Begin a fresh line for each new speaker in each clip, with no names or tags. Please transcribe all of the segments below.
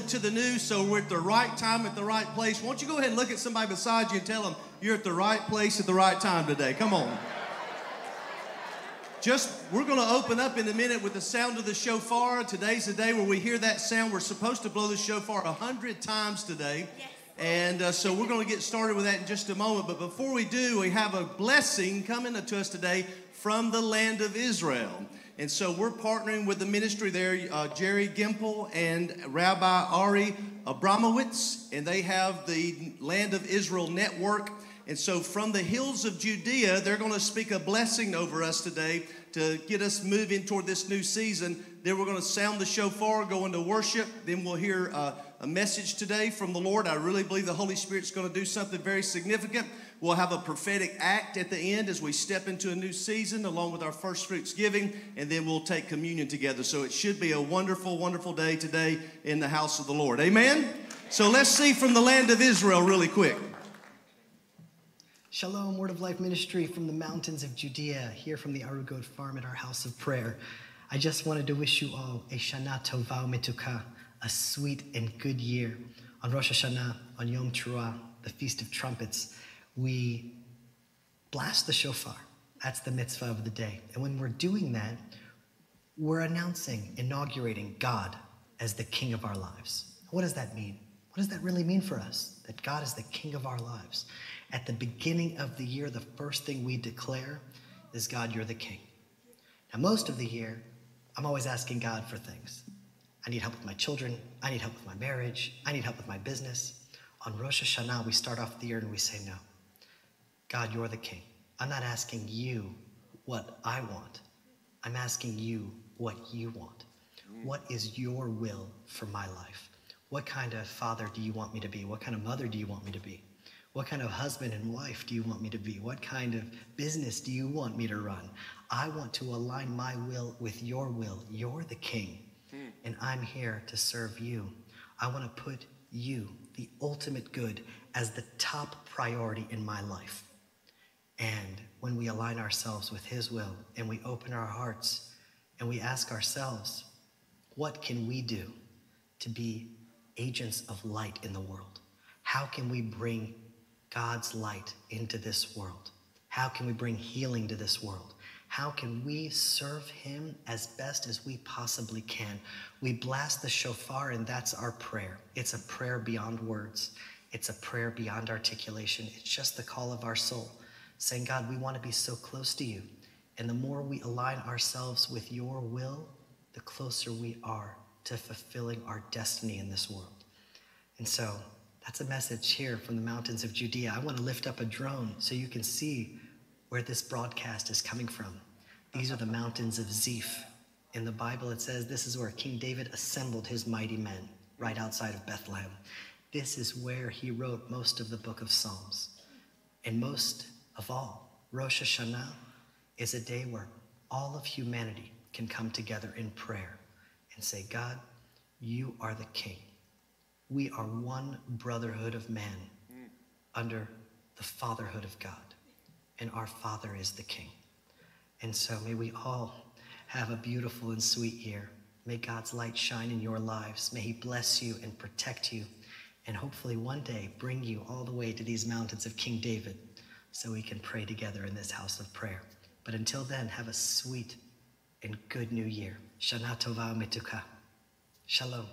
into the news, so we're at the right time at the right place. Won't you go ahead and look at somebody beside you and tell them you're at the right place at the right time today? Come on. Just, we're going to open up in a minute with the sound of the shofar. Today's the day where we hear that sound. We're supposed to blow the shofar a hundred times today. Yes. And uh, so we're going to get started with that in just a moment. But before we do, we have a blessing coming to us today from the land of Israel. And so we're partnering with the ministry there, uh, Jerry Gimpel and Rabbi Ari Abramowitz, and they have the Land of Israel Network. And so, from the hills of Judea, they're going to speak a blessing over us today to get us moving toward this new season. Then we're going to sound the shofar, go into worship. Then we'll hear uh, a message today from the Lord. I really believe the Holy Spirit's going to do something very significant. We'll have a prophetic act at the end as we step into a new season, along with our first fruits giving, and then we'll take communion together. So it should be a wonderful, wonderful day today in the house of the Lord. Amen? So let's see from the land of Israel really quick.
Shalom, Word of Life Ministry from the mountains of Judea, here from the Arugot farm at our house of prayer. I just wanted to wish you all a Shana Tova Metuka, a sweet and good year. On Rosh Hashanah, on Yom Teruah, the Feast of Trumpets, we blast the shofar. That's the mitzvah of the day. And when we're doing that, we're announcing, inaugurating God as the king of our lives. What does that mean? What does that really mean for us? That God is the king of our lives. At the beginning of the year, the first thing we declare is God, you're the king. Now, most of the year, I'm always asking God for things. I need help with my children. I need help with my marriage. I need help with my business. On Rosh Hashanah, we start off the year and we say, No, God, you're the king. I'm not asking you what I want. I'm asking you what you want. What is your will for my life? What kind of father do you want me to be? What kind of mother do you want me to be? What kind of husband and wife do you want me to be? What kind of business do you want me to run? I want to align my will with your will. You're the king, hmm. and I'm here to serve you. I want to put you, the ultimate good, as the top priority in my life. And when we align ourselves with His will and we open our hearts and we ask ourselves, what can we do to be agents of light in the world? How can we bring God's light into this world? How can we bring healing to this world? How can we serve Him as best as we possibly can? We blast the shofar, and that's our prayer. It's a prayer beyond words, it's a prayer beyond articulation. It's just the call of our soul, saying, God, we want to be so close to you. And the more we align ourselves with your will, the closer we are to fulfilling our destiny in this world. And so, that's a message here from the mountains of Judea. I want to lift up a drone so you can see where this broadcast is coming from. These are the mountains of Ziph. In the Bible, it says this is where King David assembled his mighty men, right outside of Bethlehem. This is where he wrote most of the book of Psalms. And most of all, Rosh Hashanah is a day where all of humanity can come together in prayer and say, God, you are the king. We are one brotherhood of man under the fatherhood of God. And our Father is the King. And so may we all have a beautiful and sweet year. May God's light shine in your lives. May He bless you and protect you. And hopefully one day bring you all the way to these mountains of King David so we can pray together in this house of prayer. But until then, have a sweet and good new year. Shana Tova Metuka. Shalom.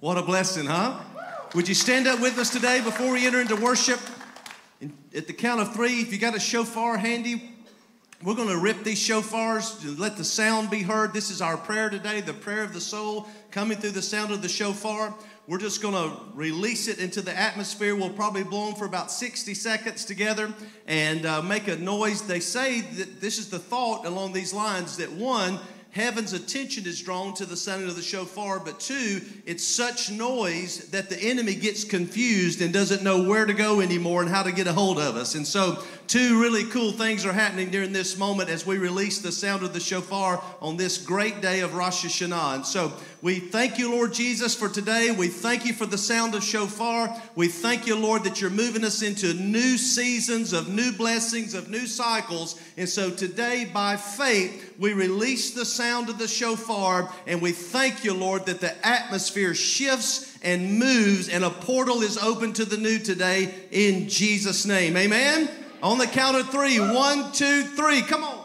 What a blessing, huh? Would you stand up with us today before we enter into worship? At the count of three, if you got a shofar handy, we're going to rip these shofars and let the sound be heard. This is our prayer today, the prayer of the soul coming through the sound of the shofar. We're just going to release it into the atmosphere. We'll probably blow them for about 60 seconds together and uh, make a noise. They say that this is the thought along these lines that one, heaven's attention is drawn to the sound of the shofar, but two, it's such noise that the enemy gets confused and doesn't know where to go anymore and how to get a hold of us. And so, two really cool things are happening during this moment as we release the sound of the shofar on this great day of Rosh Hashanah. And so,
We thank you, Lord Jesus, for today. We thank you for the sound of shofar. We thank you, Lord, that you're moving us into new seasons of new blessings, of new cycles. And so today, by faith, we release the sound of the shofar and we thank you, Lord, that the atmosphere shifts and moves and a portal is open to the new today in Jesus' name. Amen. On the count of three one, two, three. Come on.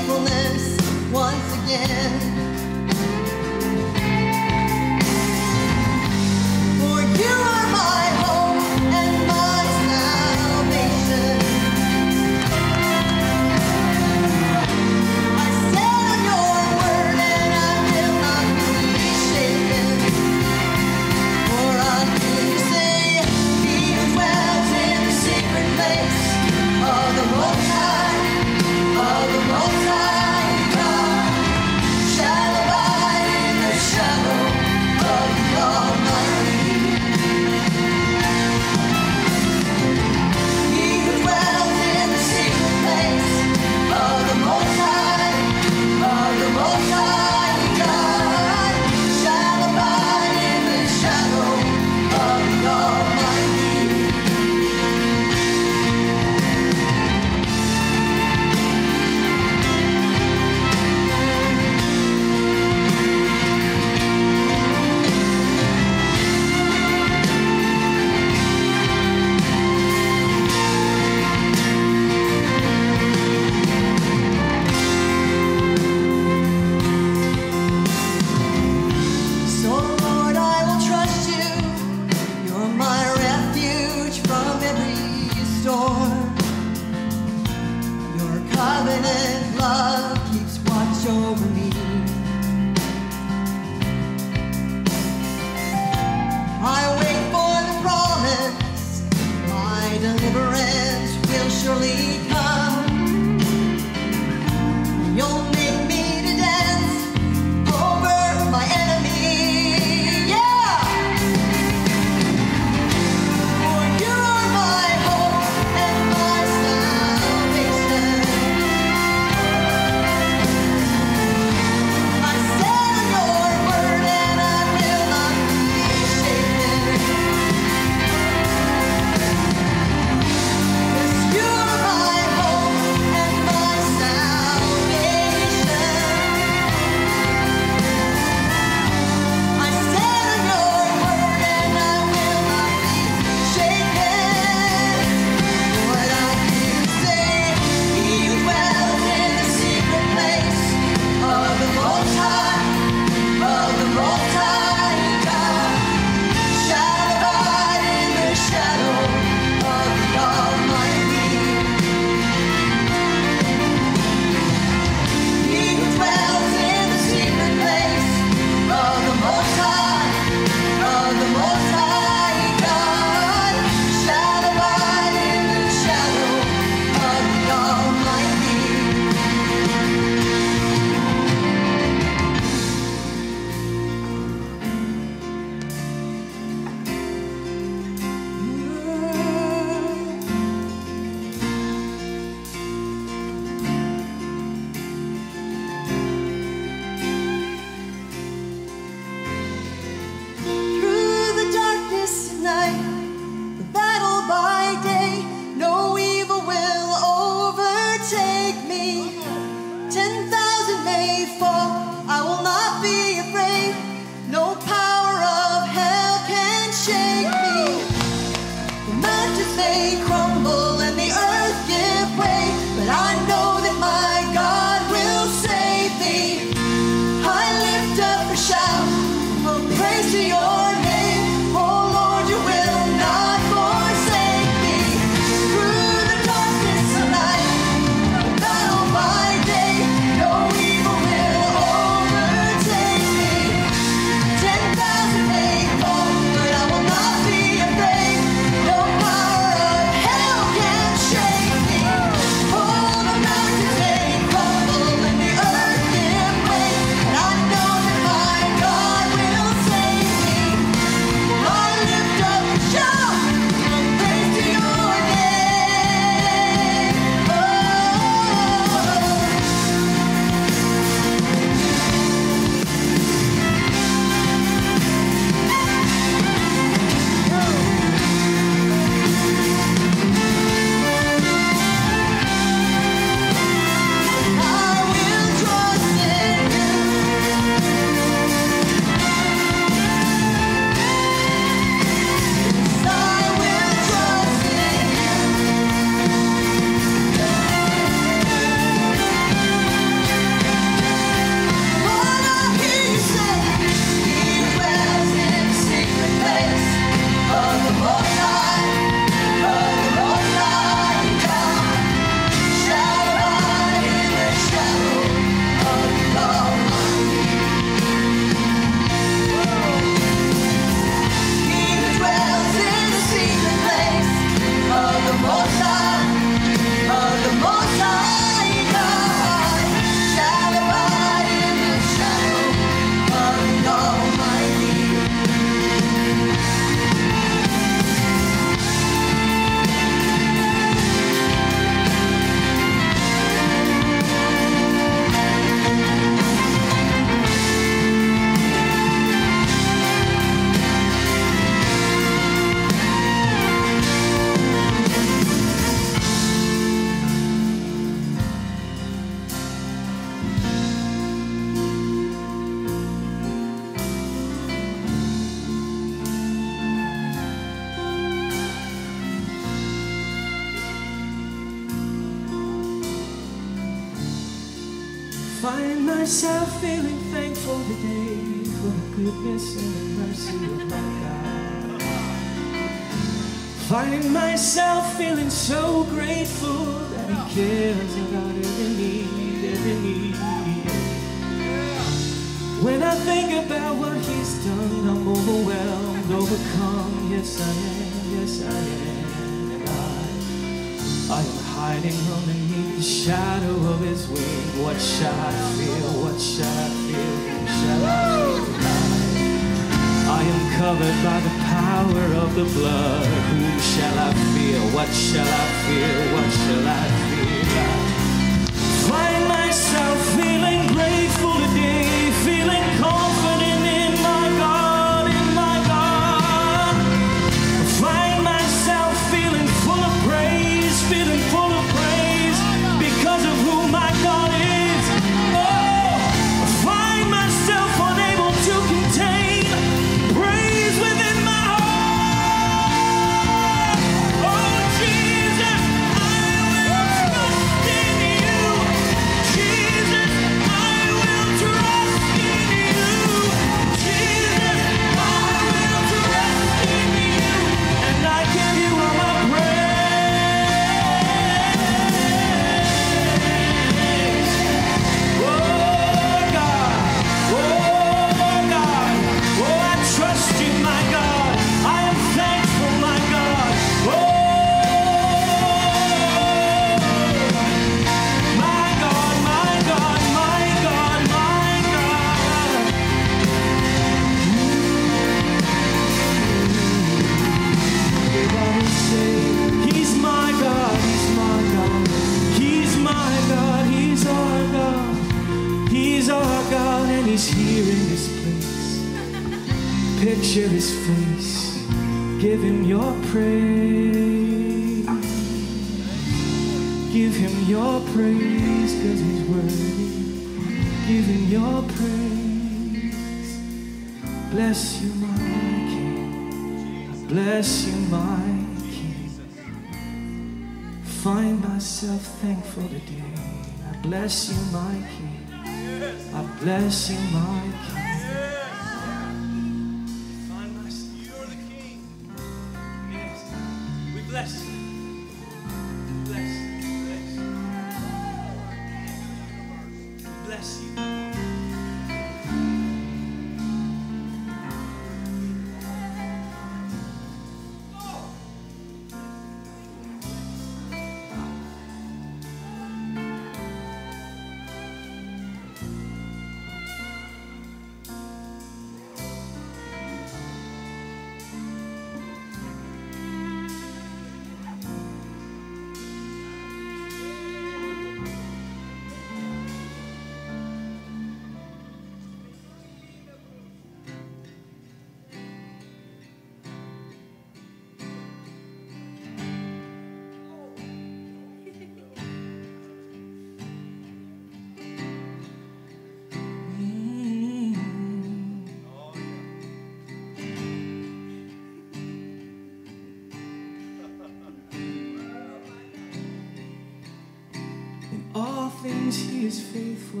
Because he is faithful.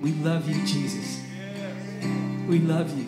we love you, Jesus. We love you.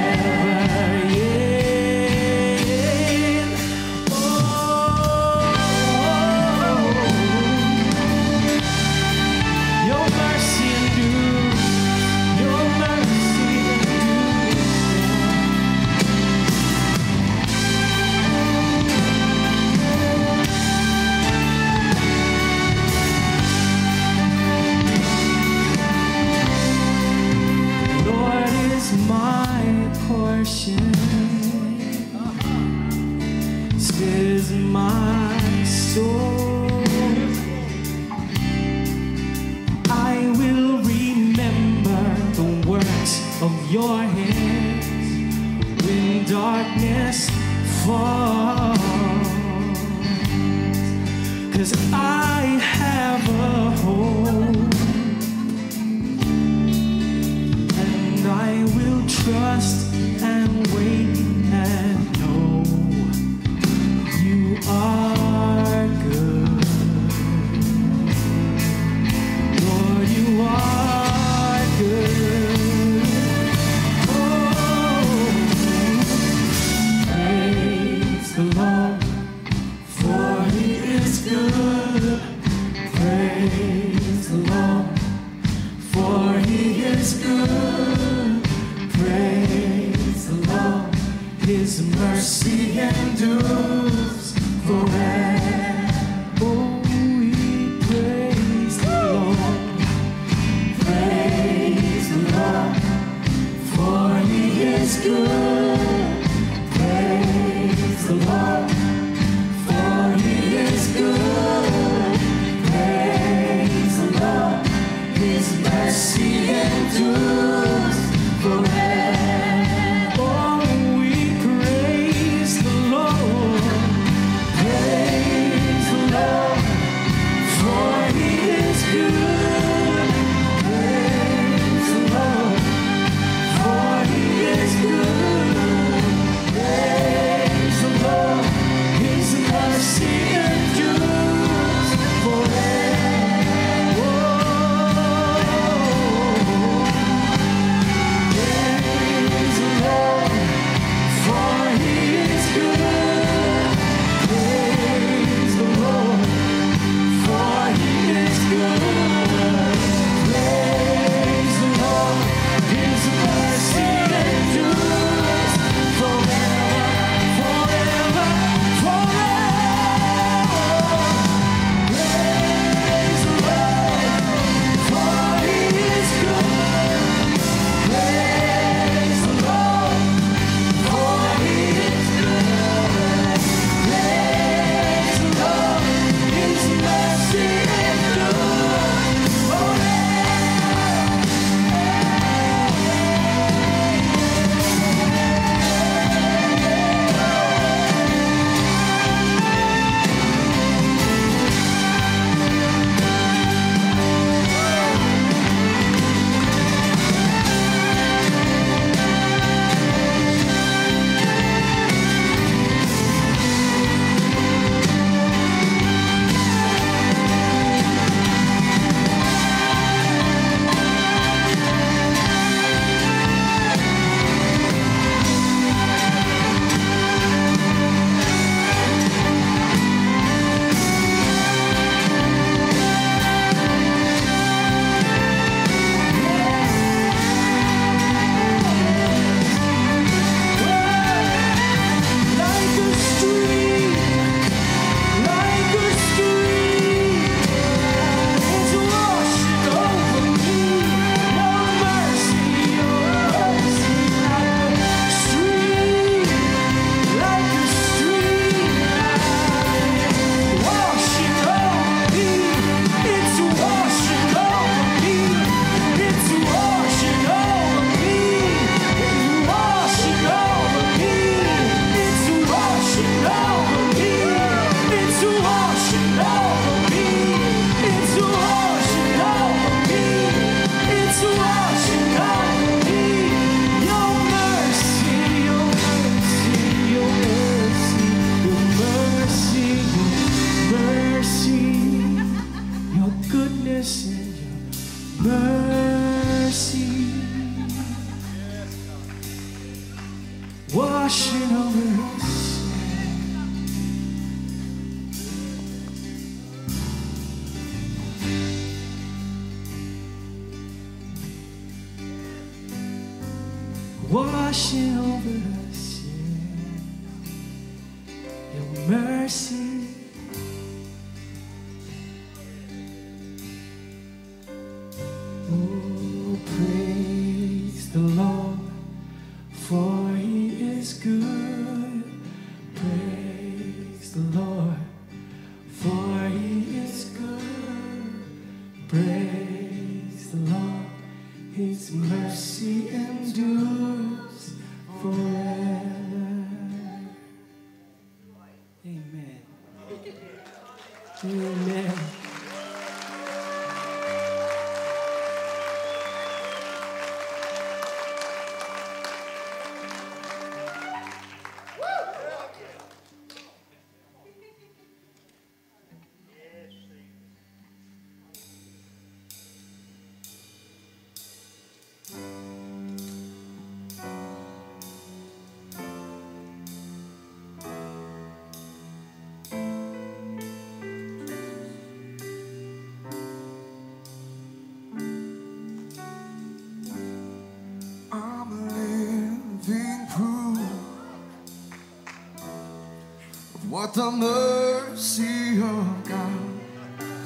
what the mercy of God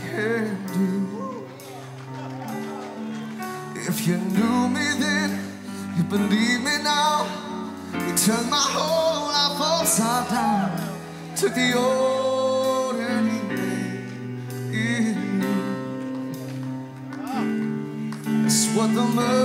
can do. If you knew me then, you believe me now. You turned my whole life upside down. Took the old and he made it. That's what the mercy.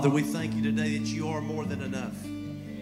Father, we thank you today that you are more than enough.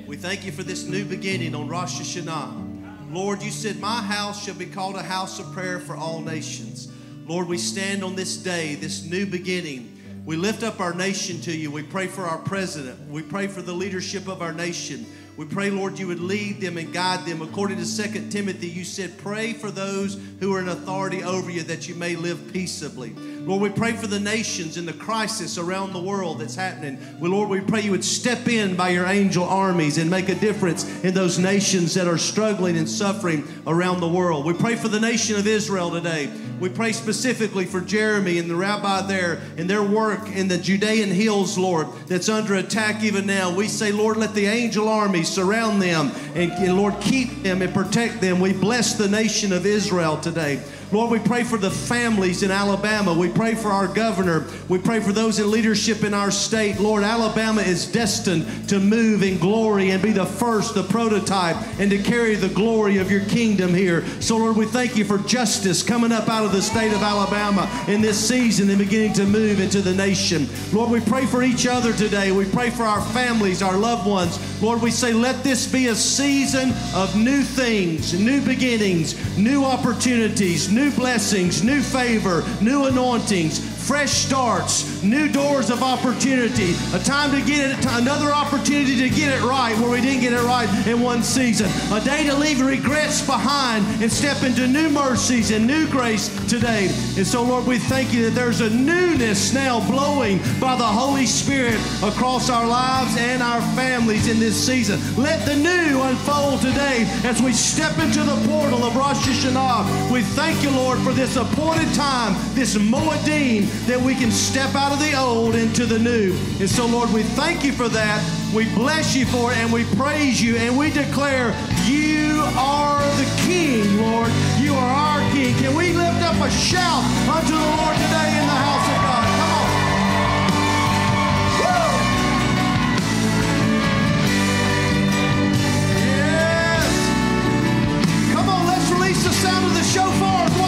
We thank you for this new beginning on Rosh Hashanah. Lord, you said, My house shall be called a house of prayer for all nations. Lord, we stand on this day, this new beginning. We lift up our nation to you. We pray for our president. We pray for the leadership of our nation. We pray, Lord, you would lead them and guide them. According to 2 Timothy, you said, Pray for those who are in authority over you that you may live peaceably. Lord, we pray for the nations and the crisis around the world that's happening. Well, Lord, we pray you would step in by your angel armies and make a difference in those nations that are struggling and suffering around the world. We pray for the nation of Israel today. We pray specifically for Jeremy and the rabbi there and their work in the Judean hills, Lord, that's under attack even now. We say, Lord, let the angel army surround them and, and Lord, keep them and protect them. We bless the nation of Israel today. Lord, we pray for the families in Alabama. We pray for our governor. We pray for those in leadership in our state. Lord, Alabama is destined to move in glory and be the first, the prototype, and to carry the glory of your kingdom here. So, Lord, we thank you for justice coming up out of the state of Alabama in this season and beginning to move into the nation. Lord, we pray for each other today. We pray for our families, our loved ones. Lord, we say, let this be a season of new things, new beginnings, new opportunities, new blessings, new favor, new anointings, fresh starts, new doors of opportunity, a time to get it, another opportunity to get it right where we didn't get it right in one season, a day to leave regrets behind and step into new mercies and new grace today. And so, Lord, we thank you that there's a newness now blowing by the Holy Spirit across our lives and our families in this season. Let the new unfold today as we step into the portal of Rosh Hashanah. We thank you, Lord, for this appointed time, this Moedim, that we can step out of the old into the new. And so, Lord, we thank you for that. We bless you for it and we praise you and we declare you are the King, Lord. You are our King. Can we lift up a shout unto the Lord today in the house of God? Come on. Yes. Come on, let's release the sound of the shofars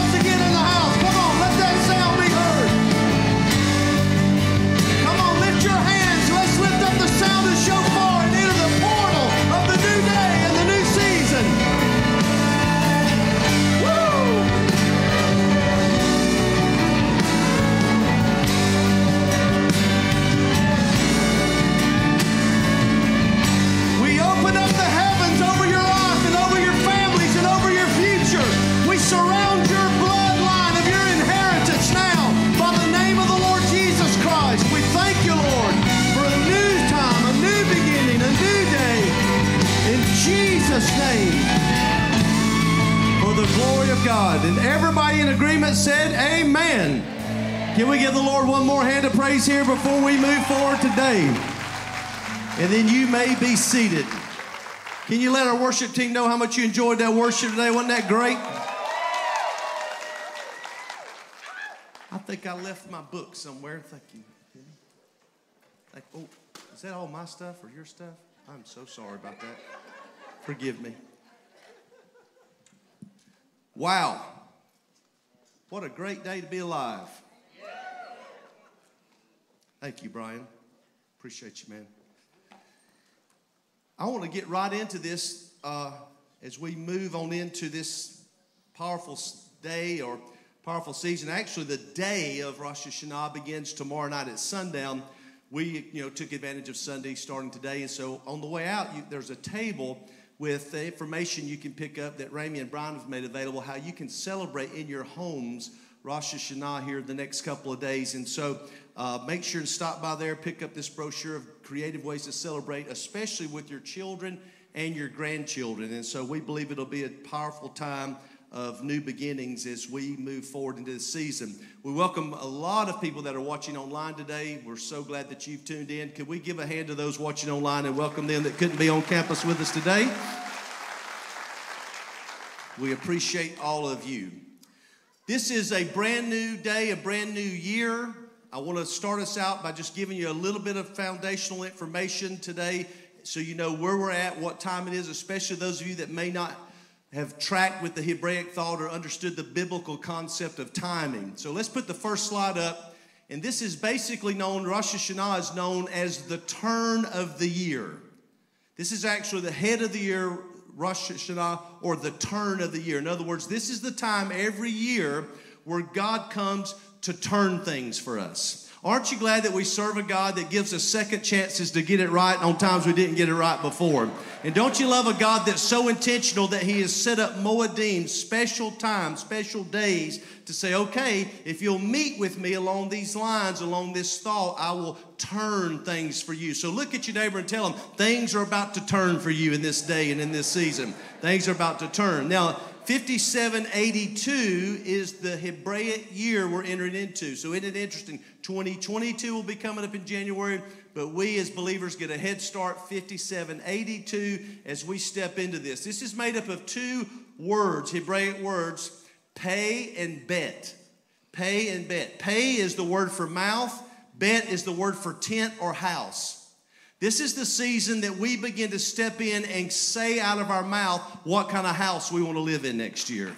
Jesus' name. For the glory of God. And everybody in agreement said, Amen. Can we give the Lord one more hand of praise here before we move forward today? And then you may be seated. Can you let our worship team know how much you enjoyed that worship today? Wasn't that great? I think I left my book somewhere. Thank you. Thank, oh, is that all my stuff or your stuff? I'm so sorry about that. Forgive me. Wow. What a great day to be alive. Thank you, Brian. Appreciate you, man. I want to get right into this uh, as we move on into this powerful day or powerful season. Actually, the day of Rosh Hashanah begins tomorrow night at sundown. We, you know, took advantage of Sunday starting today, and so on the way out, you, there's a table with the information you can pick up that Ramey and Brian have made available. How you can celebrate in your homes Rosh Hashanah here the next couple of days. And so uh, make sure and stop by there, pick up this brochure of creative ways to celebrate, especially with your children and your grandchildren. And so we believe it'll be a powerful time of new beginnings as we move forward into the season. We welcome a lot of people that are watching online today. We're so glad that you've tuned in. Could we give a hand to those watching online and welcome them that couldn't be on campus with us today? We appreciate all of you. This is a brand new day, a brand new year. I want to start us out by just giving you a little bit of foundational information today so you know where we're at, what time it is, especially those of you that may not have tracked with the Hebraic thought or understood the biblical concept of timing. So let's put the first slide up. And this is basically known, Rosh Hashanah is known as the turn of the year. This is actually the head of the year, Rosh Hashanah, or the turn of the year. In other words, this is the time every year where God comes to turn things for us. Aren't you glad that we serve a God that gives us second chances to get it right on times we didn't get it right before? And don't you love a God that's so intentional that He has set up Moedim, special times, special days to say, okay, if you'll meet with me along these lines, along this thought, I will turn things for you. So look at your neighbor and tell them, things are about to turn for you in this day and in this season. Things are about to turn. Now, 5782 is the Hebraic year we're entering into. So, isn't it interesting? 2022 will be coming up in January, but we as believers get a head start 5782 as we step into this. This is made up of two words, Hebraic words, pay and bet. Pay and bet. Pay is the word for mouth, bet is the word for tent or house. This is the season that we begin to step in and say out of our mouth what kind of house we want to live in next year.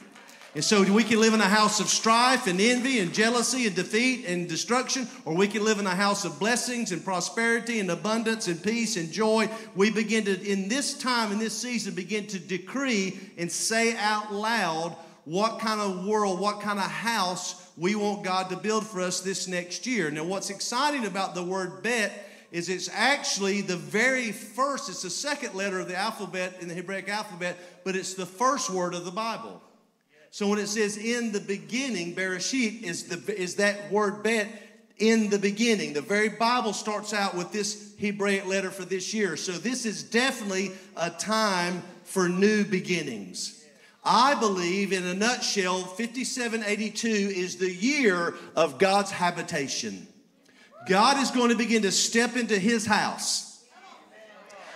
And so we can live in a house of strife and envy and jealousy and defeat and destruction, or we can live in a house of blessings and prosperity and abundance and peace and joy. We begin to, in this time, in this season, begin to decree and say out loud what kind of world, what kind of house we want God to build for us this next year. Now, what's exciting about the word bet is it's actually the very first, it's the second letter of the alphabet in the Hebraic alphabet, but it's the first word of the Bible. So when it says in the beginning, Bereshit is, the, is that word bet in the beginning. The very Bible starts out with this Hebraic letter for this year. So this is definitely a time for new beginnings. I believe, in a nutshell, 5782 is the year of God's habitation. God is going to begin to step into his house.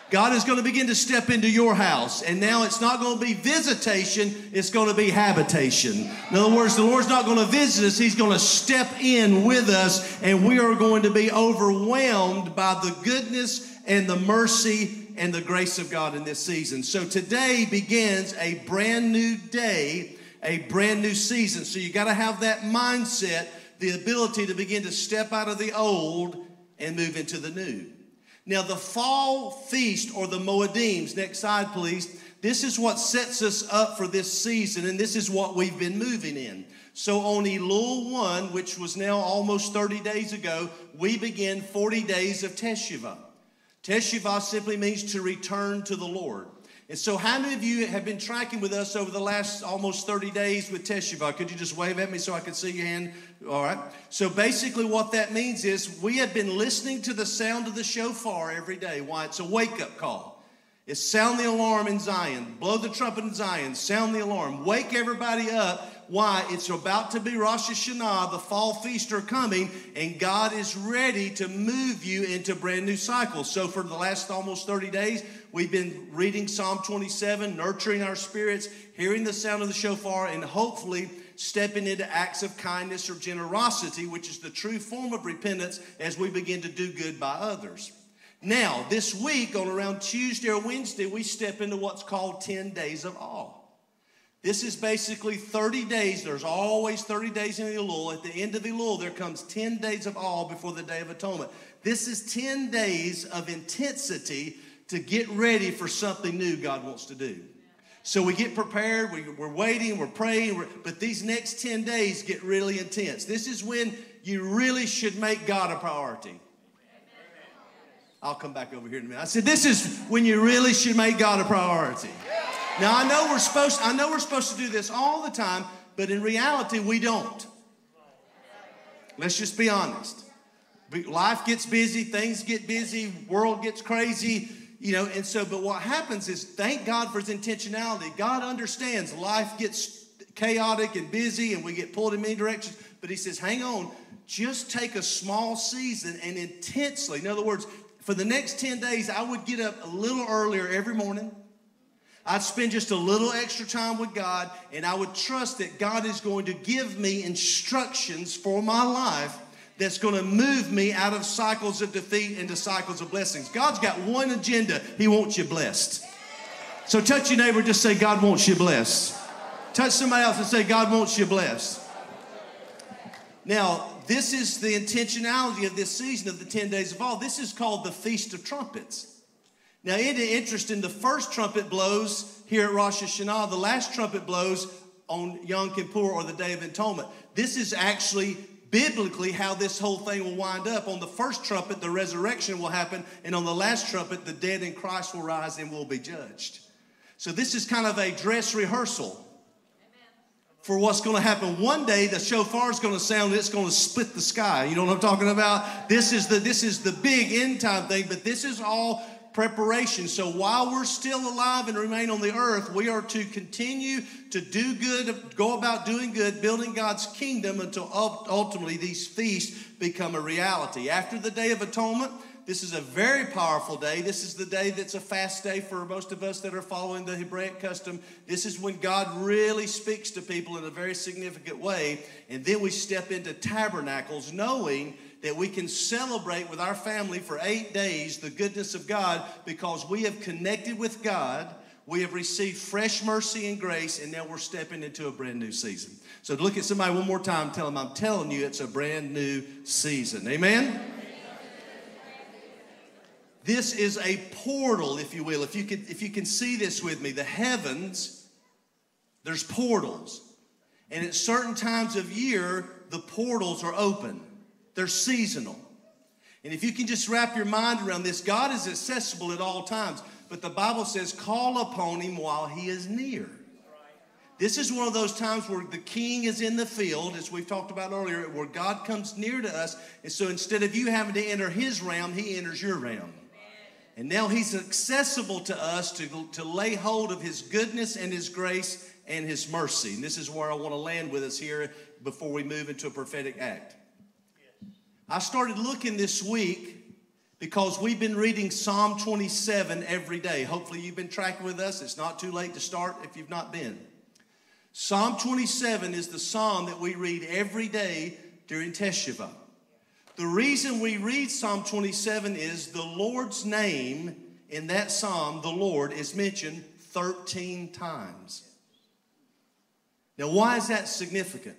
God is going to begin to step into your house. And now it's not going to be visitation, it's going to be habitation. In other words, the Lord's not going to visit us, He's going to step in with us, and we are going to be overwhelmed by the goodness and the mercy and the grace of God in this season. So today begins a brand new day, a brand new season. So you got to have that mindset the ability to begin to step out of the old and move into the new. Now, the fall feast or the Moedims, next slide, please. This is what sets us up for this season, and this is what we've been moving in. So, on Elul 1, which was now almost 30 days ago, we begin 40 days of Teshuvah. Teshuvah simply means to return to the Lord. And so, how many of you have been tracking with us over the last almost 30 days with Teshuvah? Could you just wave at me so I can see your hand? All right. So, basically, what that means is we have been listening to the sound of the shofar every day. Why? It's a wake up call. It's sound the alarm in Zion, blow the trumpet in Zion, sound the alarm, wake everybody up. Why? It's about to be Rosh Hashanah, the fall feast are coming, and God is ready to move you into brand new cycles. So, for the last almost 30 days, we've been reading Psalm 27, nurturing our spirits, hearing the sound of the shofar, and hopefully stepping into acts of kindness or generosity, which is the true form of repentance as we begin to do good by others. Now, this week, on around Tuesday or Wednesday, we step into what's called 10 days of awe. This is basically 30 days. There's always 30 days in the Elul. At the end of the Elul, there comes 10 days of awe before the Day of Atonement. This is 10 days of intensity to get ready for something new God wants to do. So we get prepared, we, are waiting, we're praying, we're, but these next 10 days get really intense. This is when you really should make God a priority. I'll come back over here in a minute. I said, this is when you really should make God a priority. Now I know we're supposed, I know we're supposed to do this all the time, but in reality we don't. Let's just be honest. Life gets busy, things get busy, world gets crazy, you know, and so, but what happens is thank God for his intentionality. God understands life gets chaotic and busy and we get pulled in many directions, but he says, hang on, just take a small season and intensely, in other words, for the next 10 days, I would get up a little earlier every morning. I'd spend just a little extra time with God, and I would trust that God is going to give me instructions for my life that's going to move me out of cycles of defeat into cycles of blessings. God's got one agenda He wants you blessed. So touch your neighbor, just say, God wants you blessed. Touch somebody else and say, God wants you blessed. Now, this is the intentionality of this season of the 10 days of awe. This is called the Feast of Trumpets. Now, it is interesting, the first trumpet blows here at Rosh Hashanah, the last trumpet blows on Yom Kippur or the Day of Atonement. This is actually biblically how this whole thing will wind up. On the first trumpet, the resurrection will happen, and on the last trumpet, the dead in Christ will rise and will be judged. So, this is kind of a dress rehearsal for what's going to happen one day the shofar is going to sound it's going to split the sky you know what i'm talking about this is the this is the big end time thing but this is all preparation so while we're still alive and remain on the earth we are to continue to do good go about doing good building god's kingdom until ultimately these feasts become a reality after the day of atonement this is a very powerful day. This is the day that's a fast day for most of us that are following the Hebraic custom. This is when God really speaks to people in a very significant way. And then we step into tabernacles knowing that we can celebrate with our family for eight days the goodness of God because we have connected with God. We have received fresh mercy and grace, and now we're stepping into a brand new season. So look at somebody one more time, tell them, I'm telling you, it's a brand new season. Amen? This is a portal, if you will. If you if you can see this with me, the heavens, there's portals. And at certain times of year, the portals are open. They're seasonal. And if you can just wrap your mind around this, God is accessible at all times. But the Bible says, call upon him while he is near. This is one of those times where the king is in the field, as we've talked about earlier, where God comes near to us. And so instead of you having to enter his realm, he enters your realm. And now he's accessible to us to, to lay hold of his goodness and his grace and his mercy. And this is where I want to land with us here before we move into a prophetic act. I started looking this week because we've been reading Psalm 27 every day. Hopefully, you've been tracking with us. It's not too late to start if you've not been. Psalm 27 is the psalm that we read every day during Teshuvah. The reason we read Psalm 27 is the Lord's name in that psalm, the Lord, is mentioned 13 times. Now, why is that significant?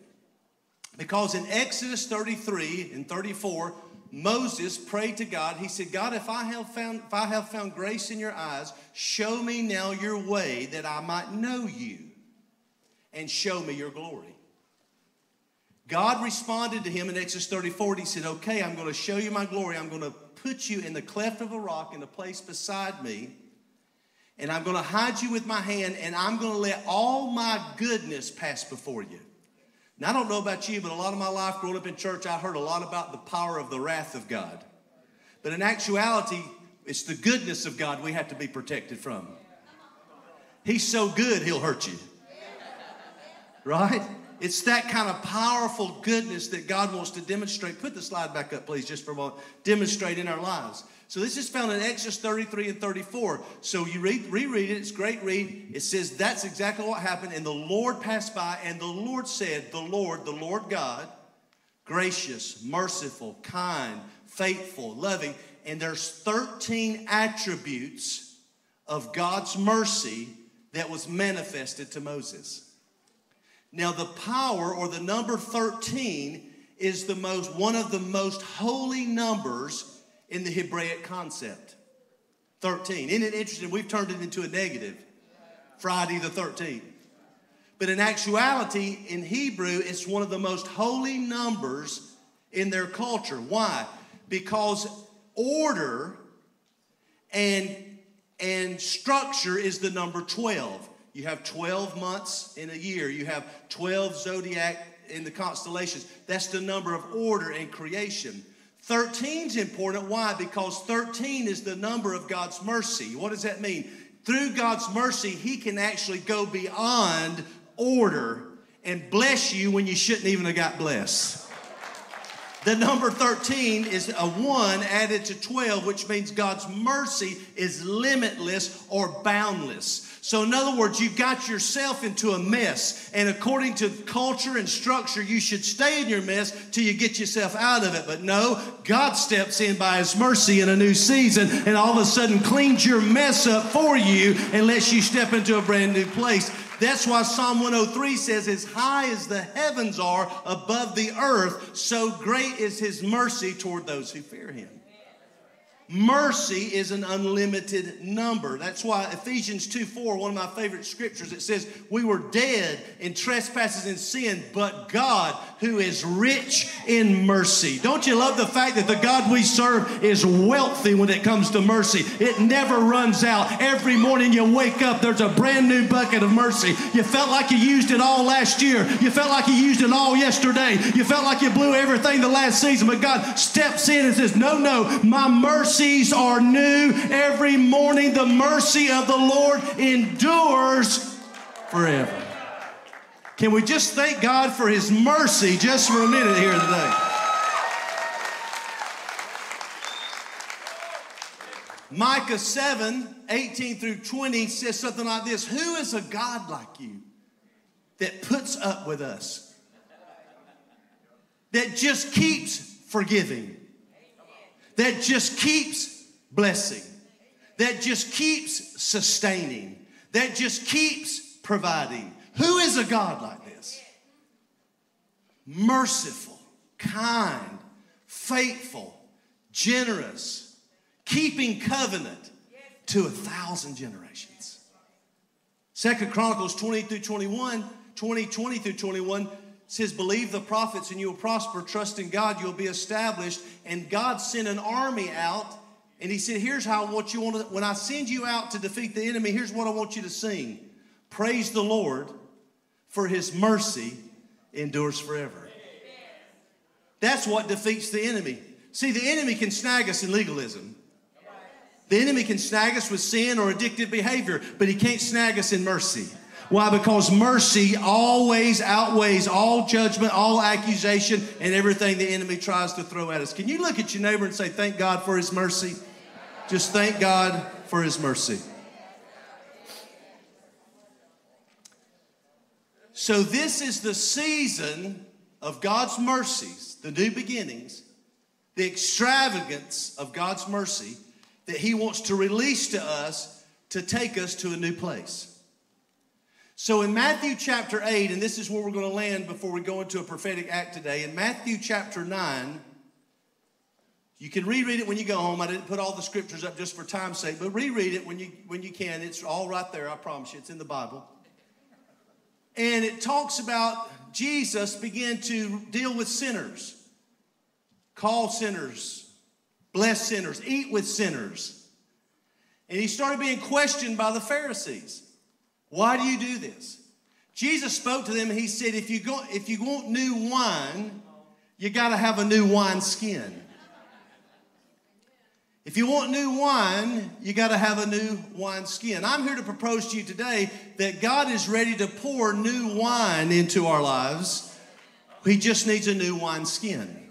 Because in Exodus 33 and 34, Moses prayed to God. He said, God, if I have found, if I have found grace in your eyes, show me now your way that I might know you and show me your glory. God responded to him in Exodus 34. He said, Okay, I'm going to show you my glory. I'm going to put you in the cleft of a rock in a place beside me. And I'm going to hide you with my hand, and I'm going to let all my goodness pass before you. Now, I don't know about you, but a lot of my life growing up in church, I heard a lot about the power of the wrath of God. But in actuality, it's the goodness of God we have to be protected from. He's so good, he'll hurt you. Right? It's that kind of powerful goodness that God wants to demonstrate. Put the slide back up, please, just for a moment. Demonstrate in our lives. So this is found in Exodus 33 and 34. So you read, reread it. It's great read. It says that's exactly what happened. And the Lord passed by, and the Lord said, The Lord, the Lord God, gracious, merciful, kind, faithful, loving. And there's 13 attributes of God's mercy that was manifested to Moses. Now, the power or the number 13 is the most, one of the most holy numbers in the Hebraic concept. 13. Isn't it interesting? We've turned it into a negative. Friday the 13th. But in actuality, in Hebrew, it's one of the most holy numbers in their culture. Why? Because order and, and structure is the number 12. You have 12 months in a year. You have 12 zodiac in the constellations. That's the number of order and creation. 13 is important. Why? Because 13 is the number of God's mercy. What does that mean? Through God's mercy, He can actually go beyond order and bless you when you shouldn't even have got blessed. The number 13 is a 1 added to 12, which means God's mercy is limitless or boundless. So, in other words, you've got yourself into a mess, and according to culture and structure, you should stay in your mess till you get yourself out of it. But no, God steps in by His mercy in a new season, and all of a sudden cleans your mess up for you and lets you step into a brand new place. That's why Psalm 103 says, As high as the heavens are above the earth, so great is his mercy toward those who fear him. Mercy is an unlimited number. That's why Ephesians 2 4, one of my favorite scriptures, it says, We were dead in trespasses and sin, but God, who is rich in mercy. Don't you love the fact that the God we serve is wealthy when it comes to mercy? It never runs out. Every morning you wake up, there's a brand new bucket of mercy. You felt like you used it all last year. You felt like you used it all yesterday. You felt like you blew everything the last season, but God steps in and says, No, no, my mercies are new every morning. The mercy of the Lord endures forever. Can we just thank God for His mercy just for a minute here today? Micah 7 18 through 20 says something like this Who is a God like you that puts up with us, that just keeps forgiving, that just keeps blessing, that just keeps sustaining, that just keeps providing? Who is a God like this? Merciful, kind, faithful, generous, keeping covenant to a thousand generations. Second Chronicles 20 through 21, 20, 20 through 21 says, Believe the prophets and you will prosper. Trust in God, you'll be established. And God sent an army out. And he said, Here's how want you want to, when I send you out to defeat the enemy, here's what I want you to sing. Praise the Lord, for his mercy endures forever. That's what defeats the enemy. See, the enemy can snag us in legalism. The enemy can snag us with sin or addictive behavior, but he can't snag us in mercy. Why? Because mercy always outweighs all judgment, all accusation, and everything the enemy tries to throw at us. Can you look at your neighbor and say, Thank God for his mercy? Just thank God for his mercy. So, this is the season of God's mercies, the new beginnings, the extravagance of God's mercy that He wants to release to us to take us to a new place. So, in Matthew chapter 8, and this is where we're going to land before we go into a prophetic act today, in Matthew chapter 9, you can reread it when you go home. I didn't put all the scriptures up just for time's sake, but reread it when you, when you can. It's all right there, I promise you. It's in the Bible. And it talks about Jesus began to deal with sinners, call sinners, bless sinners, eat with sinners. And he started being questioned by the Pharisees. Why do you do this? Jesus spoke to them and he said, if you, go, if you want new wine, you got to have a new wine skin. If you want new wine, you got to have a new wine skin. I'm here to propose to you today that God is ready to pour new wine into our lives. He just needs a new wine skin.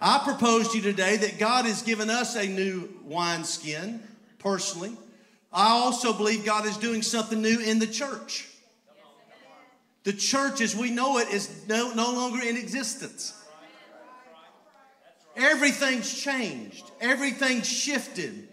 I propose to you today that God has given us a new wine skin personally. I also believe God is doing something new in the church. The church as we know it is no, no longer in existence. Everything's changed. Everything's shifted.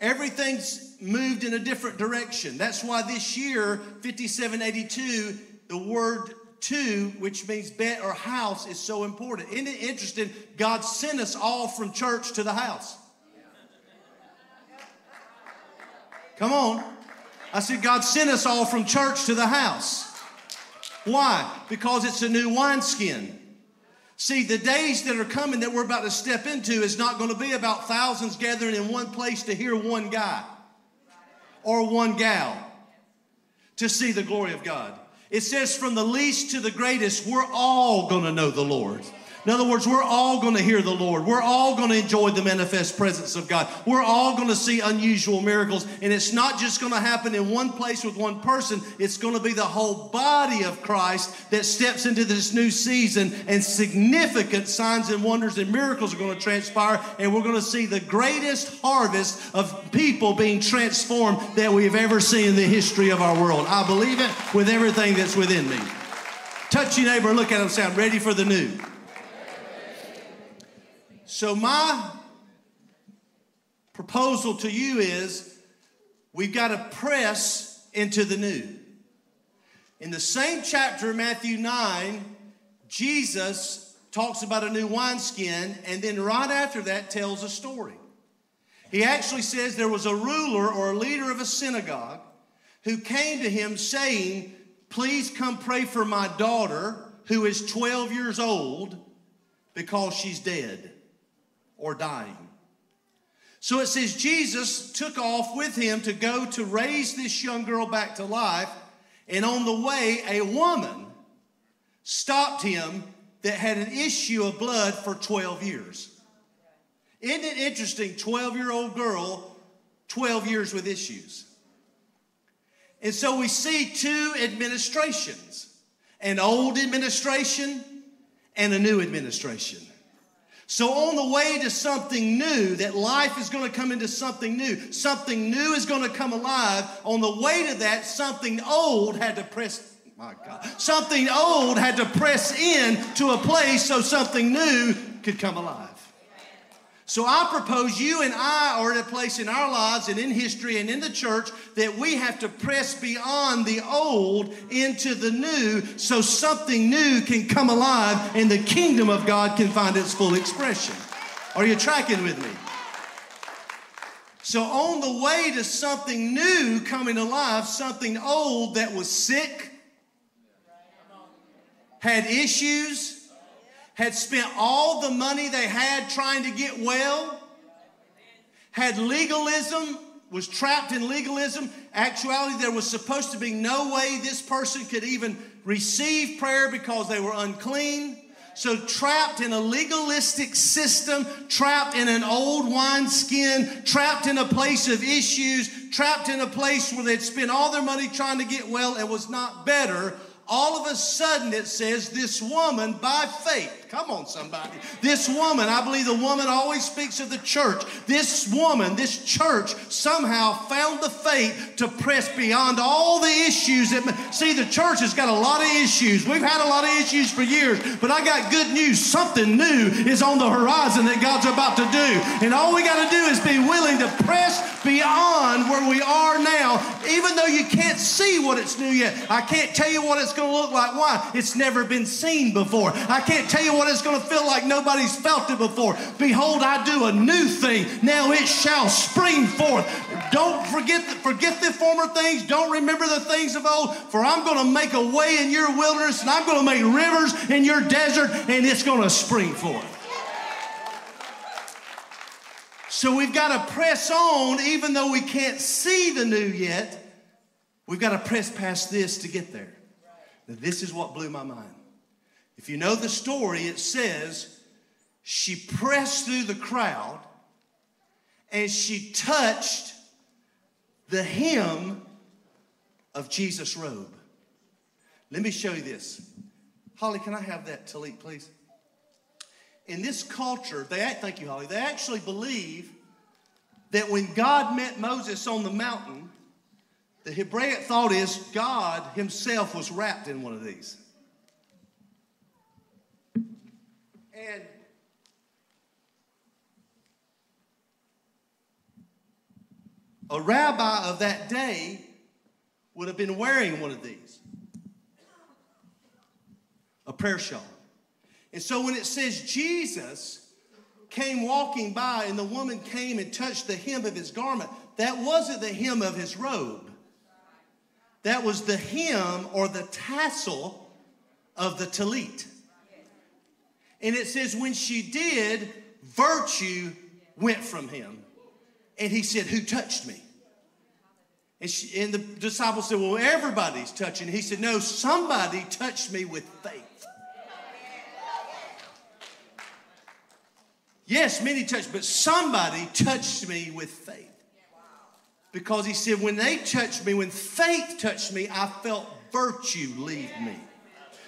Everything's moved in a different direction. That's why this year, 5782, the word two, which means bet or house, is so important. Isn't it interesting? God sent us all from church to the house. Come on. I said, God sent us all from church to the house. Why? Because it's a new wineskin. See, the days that are coming that we're about to step into is not going to be about thousands gathering in one place to hear one guy or one gal to see the glory of God. It says, from the least to the greatest, we're all going to know the Lord. In other words, we're all going to hear the Lord. We're all going to enjoy the manifest presence of God. We're all going to see unusual miracles. And it's not just going to happen in one place with one person, it's going to be the whole body of Christ that steps into this new season, and significant signs and wonders and miracles are going to transpire. And we're going to see the greatest harvest of people being transformed that we've ever seen in the history of our world. I believe it with everything that's within me. Touch your neighbor look at him I'm ready for the new. So, my proposal to you is we've got to press into the new. In the same chapter, Matthew 9, Jesus talks about a new wineskin, and then right after that tells a story. He actually says there was a ruler or a leader of a synagogue who came to him saying, Please come pray for my daughter who is 12 years old because she's dead or dying. So it says Jesus took off with him to go to raise this young girl back to life. And on the way, a woman stopped him that had an issue of blood for 12 years. Isn't it interesting? 12 year old girl, 12 years with issues. And so we see two administrations an old administration and a new administration. So, on the way to something new, that life is going to come into something new, something new is going to come alive. On the way to that, something old had to press. My God. Something old had to press in to a place so something new could come alive. So I propose you and I are at a place in our lives and in history and in the church that we have to press beyond the old into the new so something new can come alive and the kingdom of God can find its full expression. Are you tracking with me? So, on the way to something new coming alive, something old that was sick, had issues, had spent all the money they had trying to get well, had legalism, was trapped in legalism. Actuality, there was supposed to be no way this person could even receive prayer because they were unclean. So, trapped in a legalistic system, trapped in an old wineskin, trapped in a place of issues, trapped in a place where they'd spent all their money trying to get well, it was not better all of a sudden it says this woman by faith come on somebody this woman i believe the woman always speaks of the church this woman this church somehow found the faith to press beyond all the issues that see the church has got a lot of issues we've had a lot of issues for years but i got good news something new is on the horizon that god's about to do and all we got to do is be willing to press beyond where we are now even though you can't see what it's new yet i can't tell you what it's going to look like. Why? It's never been seen before. I can't tell you what it's going to feel like. Nobody's felt it before. Behold, I do a new thing. Now it shall spring forth. Don't forget the, forget the former things. Don't remember the things of old. For I'm going to make a way in your wilderness, and I'm going to make rivers in your desert, and it's going to spring forth. So we've got to press on, even though we can't see the new yet. We've got to press past this to get there. Now, this is what blew my mind. If you know the story, it says she pressed through the crowd and she touched the hem of Jesus' robe. Let me show you this. Holly, can I have that tallit, please? In this culture, they thank you, Holly. They actually believe that when God met Moses on the mountain, the Hebraic thought is God Himself was wrapped in one of these. A rabbi of that day would have been wearing one of these a prayer shawl. And so when it says Jesus came walking by and the woman came and touched the hem of his garment, that wasn't the hem of his robe. That was the hem or the tassel of the tallit. And it says, when she did, virtue went from him. And he said, Who touched me? And, she, and the disciples said, Well, everybody's touching. He said, No, somebody touched me with faith. Yes, many touched, but somebody touched me with faith. Because he said, When they touched me, when faith touched me, I felt virtue leave me.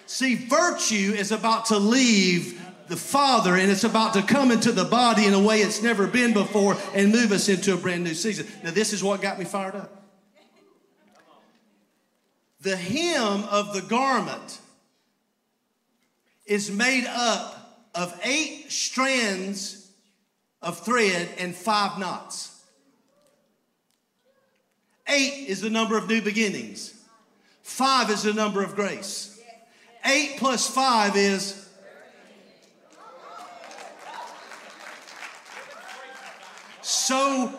See, virtue is about to leave the Father and it's about to come into the body in a way it's never been before and move us into a brand new season. Now, this is what got me fired up. The hem of the garment is made up of eight strands of thread and five knots. Eight is the number of new beginnings. Five is the number of grace. Eight plus five is. So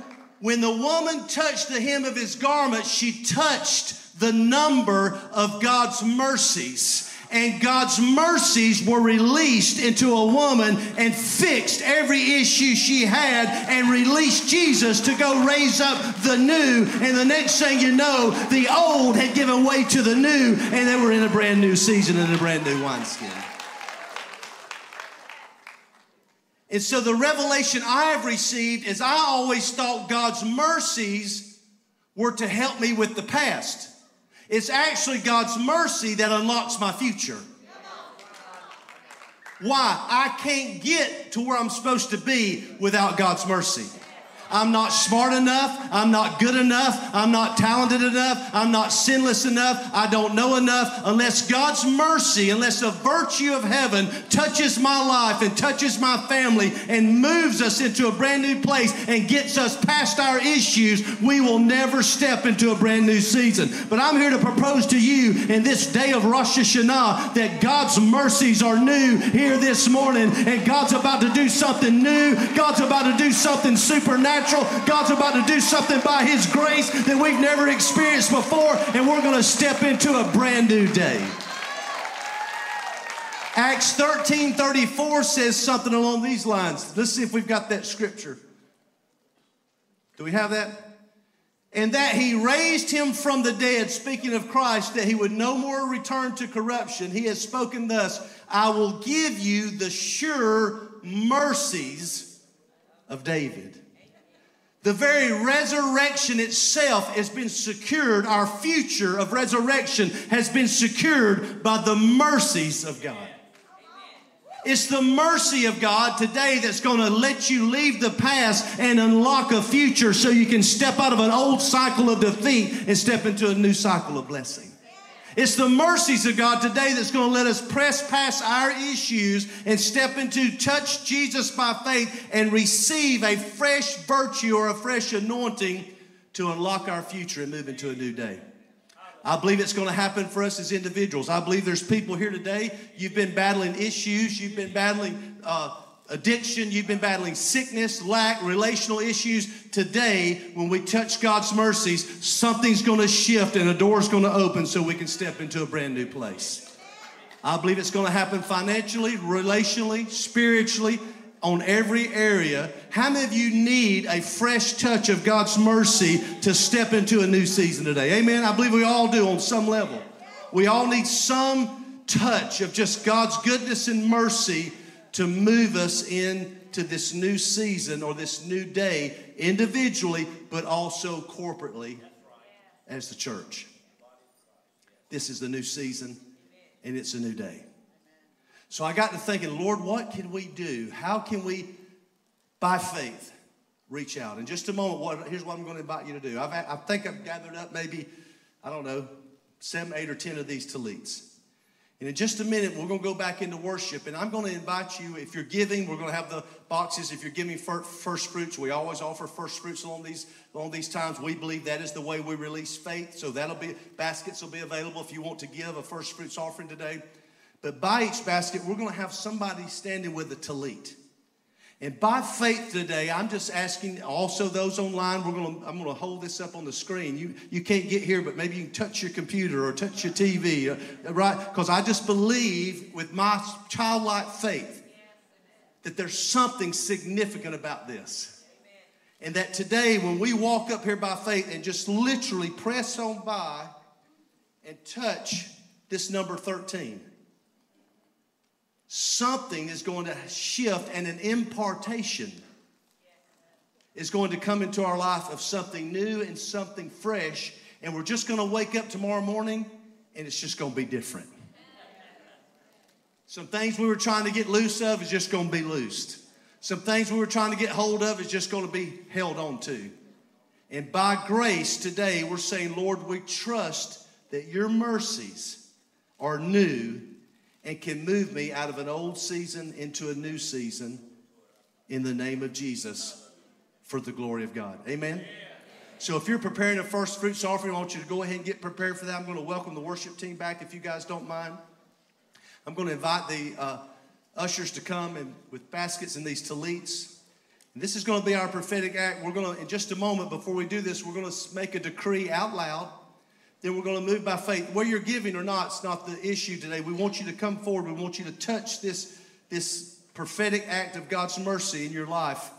when the woman touched the hem of his garment, she touched the number of God's mercies. And God's mercies were released into a woman and fixed every issue she had and released Jesus to go raise up the new. And the next thing you know, the old had given way to the new, and they were in a brand new season and a brand new wineskin. And so the revelation I have received is I always thought God's mercies were to help me with the past. It's actually God's mercy that unlocks my future. Why? I can't get to where I'm supposed to be without God's mercy. I'm not smart enough. I'm not good enough. I'm not talented enough. I'm not sinless enough. I don't know enough unless God's mercy, unless the virtue of heaven touches my life and touches my family and moves us into a brand new place and gets us past our issues, we will never step into a brand new season. But I'm here to propose to you in this day of Rosh Hashanah that God's mercies are new here this morning and God's about to do something new. God's about to do something supernatural. God's about to do something by His grace that we've never experienced before, and we're going to step into a brand new day. Acts 13 34 says something along these lines. Let's see if we've got that scripture. Do we have that? And that he raised him from the dead, speaking of Christ, that he would no more return to corruption. He has spoken thus I will give you the sure mercies of David. The very resurrection itself has been secured. Our future of resurrection has been secured by the mercies of God. It's the mercy of God today that's going to let you leave the past and unlock a future so you can step out of an old cycle of defeat and step into a new cycle of blessing. It's the mercies of God today that's going to let us press past our issues and step into touch Jesus by faith and receive a fresh virtue or a fresh anointing to unlock our future and move into a new day. I believe it's going to happen for us as individuals. I believe there's people here today, you've been battling issues, you've been battling uh, addiction, you've been battling sickness, lack, relational issues. Today, when we touch God's mercies, something's going to shift and a door's going to open so we can step into a brand new place. I believe it's going to happen financially, relationally, spiritually, on every area. How many of you need a fresh touch of God's mercy to step into a new season today? Amen. I believe we all do on some level. We all need some touch of just God's goodness and mercy to move us into this new season or this new day individually, but also corporately as the church. This is the new season and it's a new day. So I got to thinking, Lord, what can we do? How can we, by faith, reach out? In just a moment, what, here's what I'm going to invite you to do. I've, I think I've gathered up maybe, I don't know, seven, eight, or ten of these tallits. And in just a minute, we're going to go back into worship. And I'm going to invite you, if you're giving, we're going to have the boxes. If you're giving first fruits, we always offer first fruits along these, along these times. We believe that is the way we release faith. So that'll be, baskets will be available if you want to give a first fruits offering today. But by each basket, we're going to have somebody standing with a talit. And by faith today, I'm just asking also those online, we're to, I'm going to hold this up on the screen. You, you can't get here, but maybe you can touch your computer or touch your TV, uh, right? Because I just believe with my childlike faith that there's something significant about this. And that today, when we walk up here by faith and just literally press on by and touch this number 13, something is going to shift and an impartation is going to come into our life of something new and something fresh. And we're just going to wake up tomorrow morning and it's just going to be different. Some things we were trying to get loose of is just going to be loosed. Some things we were trying to get hold of is just going to be held on to. And by grace today, we're saying, Lord, we trust that your mercies are new and can move me out of an old season into a new season in the name of Jesus for the glory of God. Amen. So if you're preparing a first fruits offering, I want you to go ahead and get prepared for that. I'm going to welcome the worship team back if you guys don't mind. I'm going to invite the uh, ushers to come and with baskets and these tallits. And this is going to be our prophetic act. We're going to, in just a moment, before we do this, we're going to make a decree out loud. Then we're going to move by faith. Where you're giving or not, it's not the issue today. We want you to come forward. We want you to touch this, this prophetic act of God's mercy in your life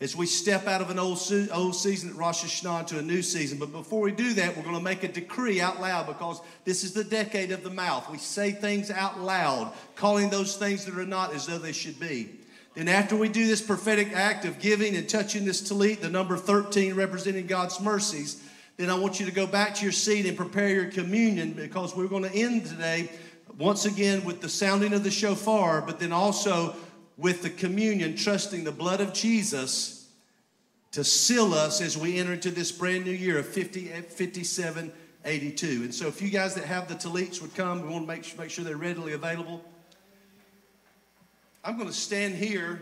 as we step out of an old, old season at Rosh Hashanah to a new season. But before we do that, we're going to make a decree out loud because this is the decade of the mouth. We say things out loud, calling those things that are not as though they should be. Then, after we do this prophetic act of giving and touching this talit, the number 13 representing God's mercies, then I want you to go back to your seat and prepare your communion because we're going to end today once again with the sounding of the shofar, but then also with the communion, trusting the blood of Jesus to seal us as we enter into this brand new year of 50, 57, 82. And so, if you guys that have the talits would come, we want to make make sure they're readily available. I'm going to stand here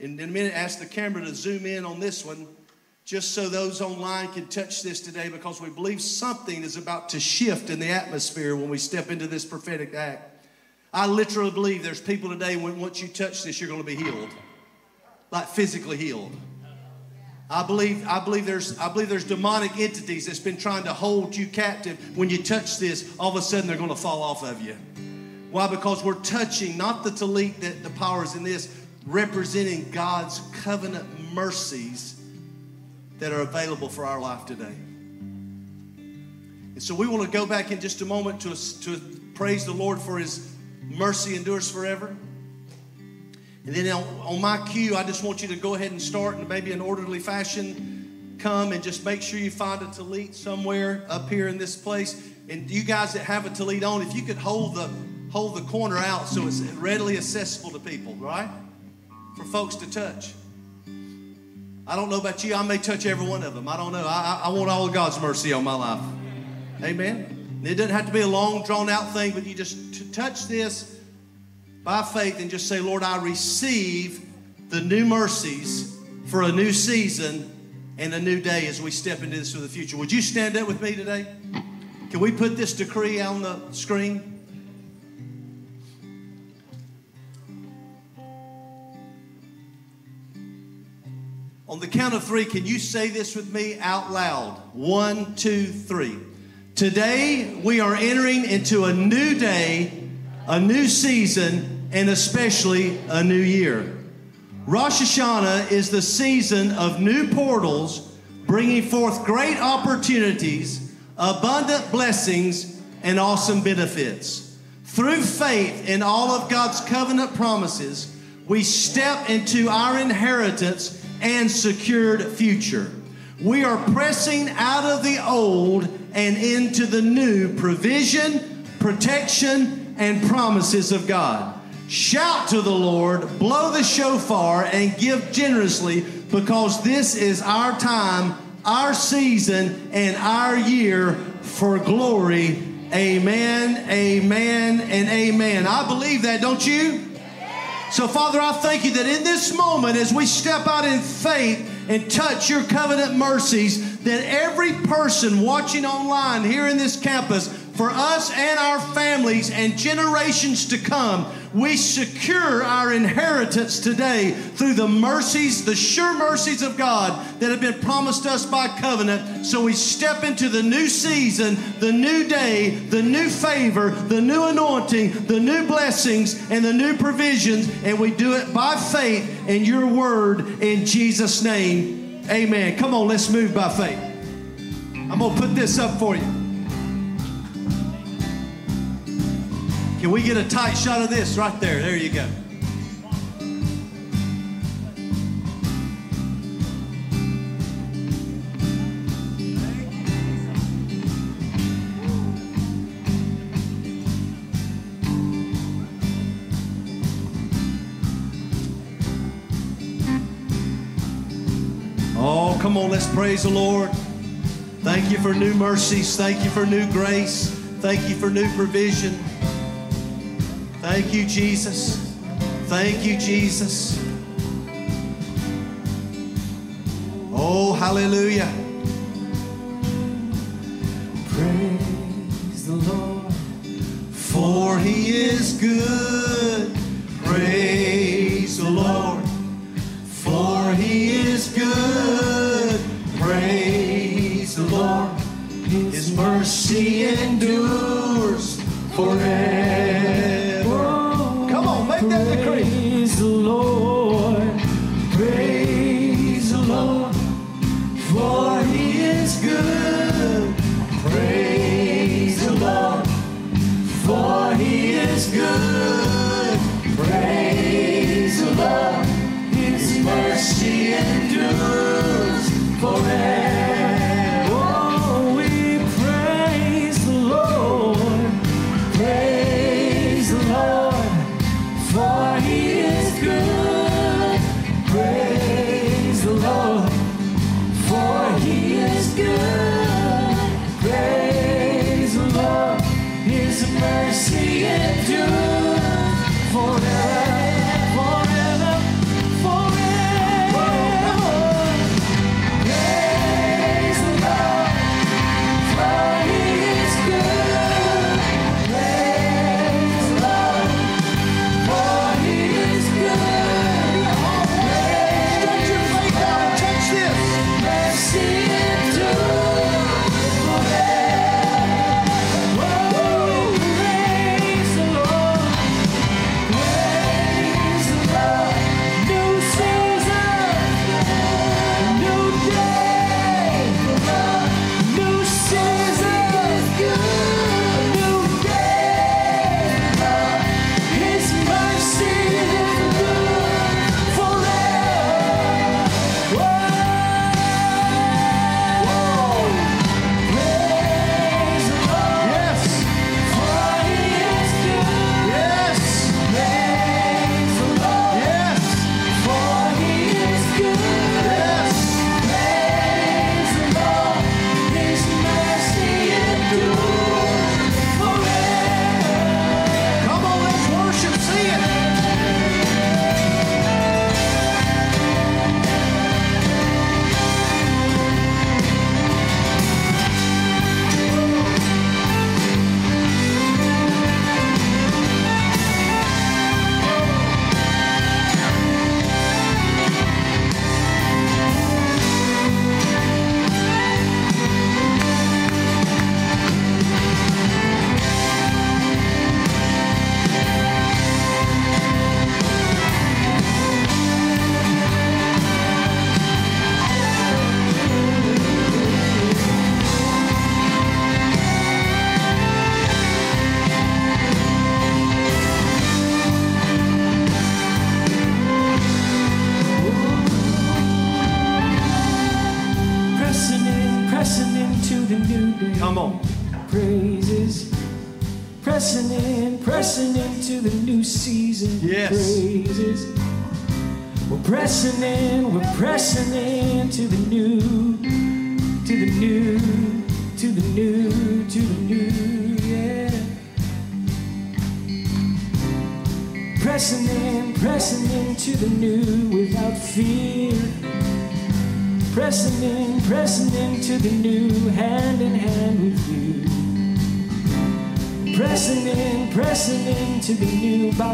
and in a minute ask the camera to zoom in on this one just so those online can touch this today because we believe something is about to shift in the atmosphere when we step into this prophetic act. I literally believe there's people today when once you touch this, you're going to be healed, like physically healed. I believe, I believe there's, I believe there's demonic entities that's been trying to hold you captive. When you touch this, all of a sudden they're going to fall off of you. Why? Because we're touching not the talit that the power is in this, representing God's covenant mercies that are available for our life today. And so we want to go back in just a moment to, to praise the Lord for His mercy endures forever. And then on, on my cue, I just want you to go ahead and start in maybe an orderly fashion. Come and just make sure you find a talit somewhere up here in this place. And you guys that have a talit on, if you could hold the hold the corner out so it's readily accessible to people, right? For folks to touch. I don't know about you. I may touch every one of them. I don't know. I, I want all of God's mercy on my life. Amen. It doesn't have to be a long, drawn out thing, but you just t- touch this by faith and just say, Lord, I receive the new mercies for a new season and a new day as we step into this for the future. Would you stand up with me today? Can we put this decree on the screen? On the count of three, can you say this with me out loud? One, two, three. Today, we are entering into a new day, a new season, and especially a new year. Rosh Hashanah is the season of new portals, bringing forth great opportunities, abundant blessings, and awesome benefits. Through faith in all of God's covenant promises, we step into our inheritance and secured future. We are pressing out of the old and into the new provision, protection, and promises of God. Shout to the Lord, blow the shofar, and give generously because this is our time, our season, and our year for glory. Amen, amen, and amen. I believe that, don't you? So, Father, I thank you that in this moment, as we step out in faith and touch your covenant mercies, that every person watching online here in this campus, for us and our families and generations to come, we secure our inheritance today through the mercies, the sure mercies of God that have been promised us by covenant. So we step into the new season, the new day, the new favor, the new anointing, the new blessings, and the new provisions. And we do it by faith in your word in Jesus' name.
Amen. Come on, let's move by faith. I'm going to put this up for you. Can we get a tight shot of this right there? There you go. Oh, come on, let's praise the Lord. Thank you for new mercies. Thank you for new grace. Thank you for new provision. Thank you, Jesus. Thank you, Jesus. Oh, hallelujah.
Praise the Lord,
for he is good. Praise the Lord, for he is good. Praise the Lord, his mercy endures forever.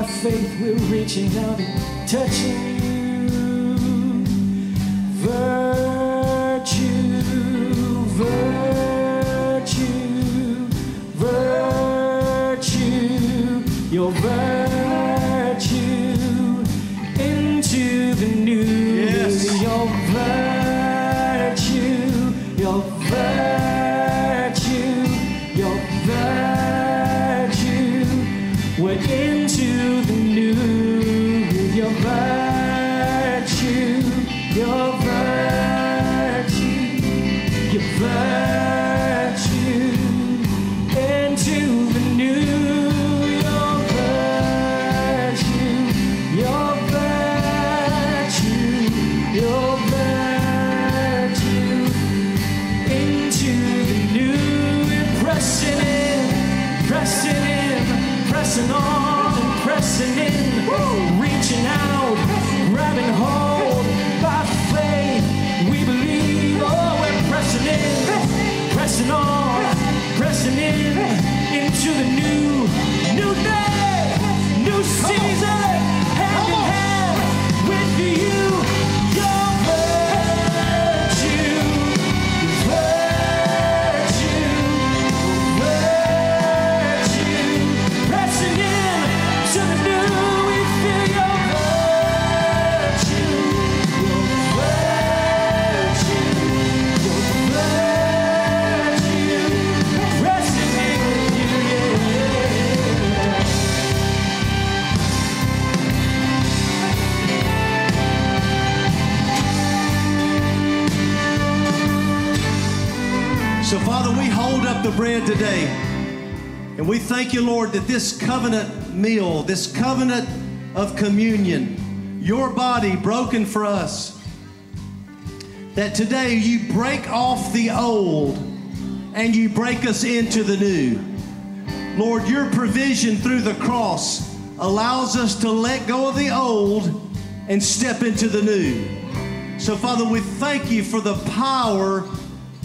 faith,
we're reaching out and touching bread today. And we thank you, Lord, that this covenant meal, this covenant of communion, your body broken for us, that today you break off the old and you break us into the new. Lord, your provision through the cross allows us to let go of the old and step into the new. So, Father, we thank you for the power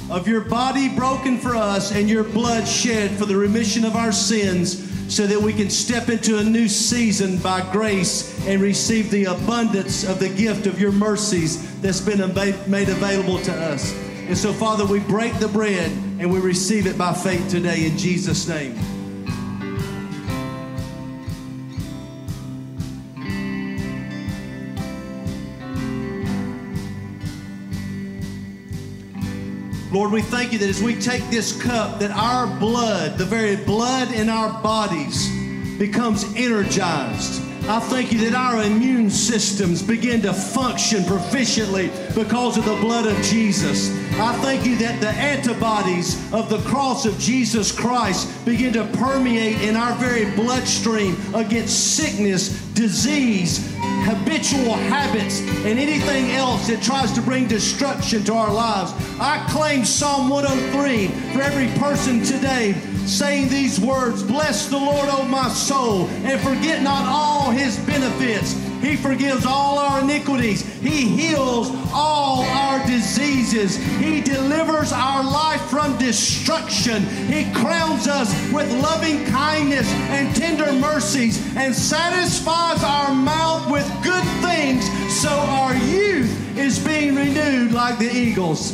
of your body broken for us and your blood shed for the remission of our sins so that we can step into a new season by grace and receive the abundance of the gift of your mercies that's been made available to us. And so, Father, we break the bread and we receive it by faith today in Jesus' name. Lord, we thank you that as we take this cup, that our blood, the very blood in our bodies, becomes energized. I thank you that our immune systems begin to function proficiently because of the blood of Jesus. I thank you that the antibodies of the cross of Jesus Christ begin to permeate in our very bloodstream against sickness, disease, habitual habits, and anything else that tries to bring destruction to our lives. I claim Psalm 103 for every person today saying these words Bless the Lord, O my soul, and forget not all his benefits. He forgives all our iniquities. He heals all our diseases. He delivers our life from destruction. He crowns us with loving kindness and tender mercies and satisfies our mouth with good things so our youth is being renewed like the eagles.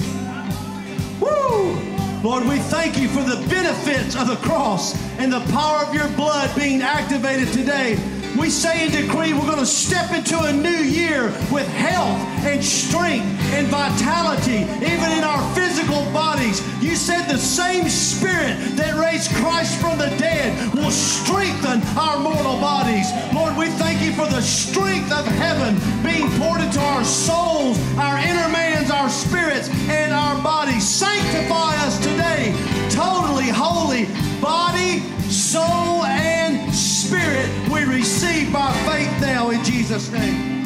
Woo! Lord, we thank you for the benefits of the cross and the power of your blood being activated today. We say and decree we're going to step into a new year with health and strength and vitality, even in our physical bodies. You said the same spirit that raised Christ from the dead will strengthen our mortal bodies. Lord, we thank you for the strength of heaven being poured into our souls, our inner mans, our spirits, and our bodies. Sanctify us today, totally holy, body, soul, and spirit. Spirit we receive by faith now in Jesus' name.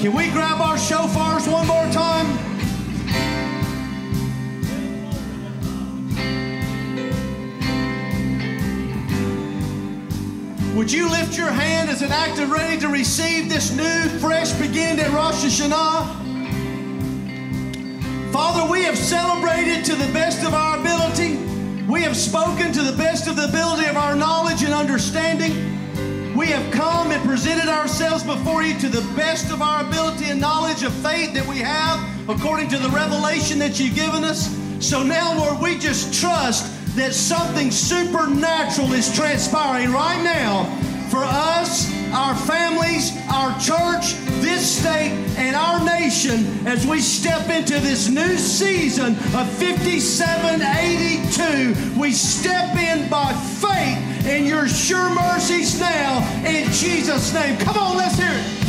Can we grab our shofars one more time? Would you lift your hand as an act of ready to receive this new, fresh beginning at Rosh Hashanah? Father, we have celebrated to the best of our ability. We have spoken to the best of the ability of our knowledge and understanding. We have come and presented ourselves before you to the best of our ability and knowledge of faith that we have according to the revelation that you've given us. So now, Lord, we just trust that something supernatural is transpiring right now for us, our families, our church, this state, and our nation as we step into this new season of 5782. We step in by faith in your sure mercies now in Jesus' name. Come on, let's hear it.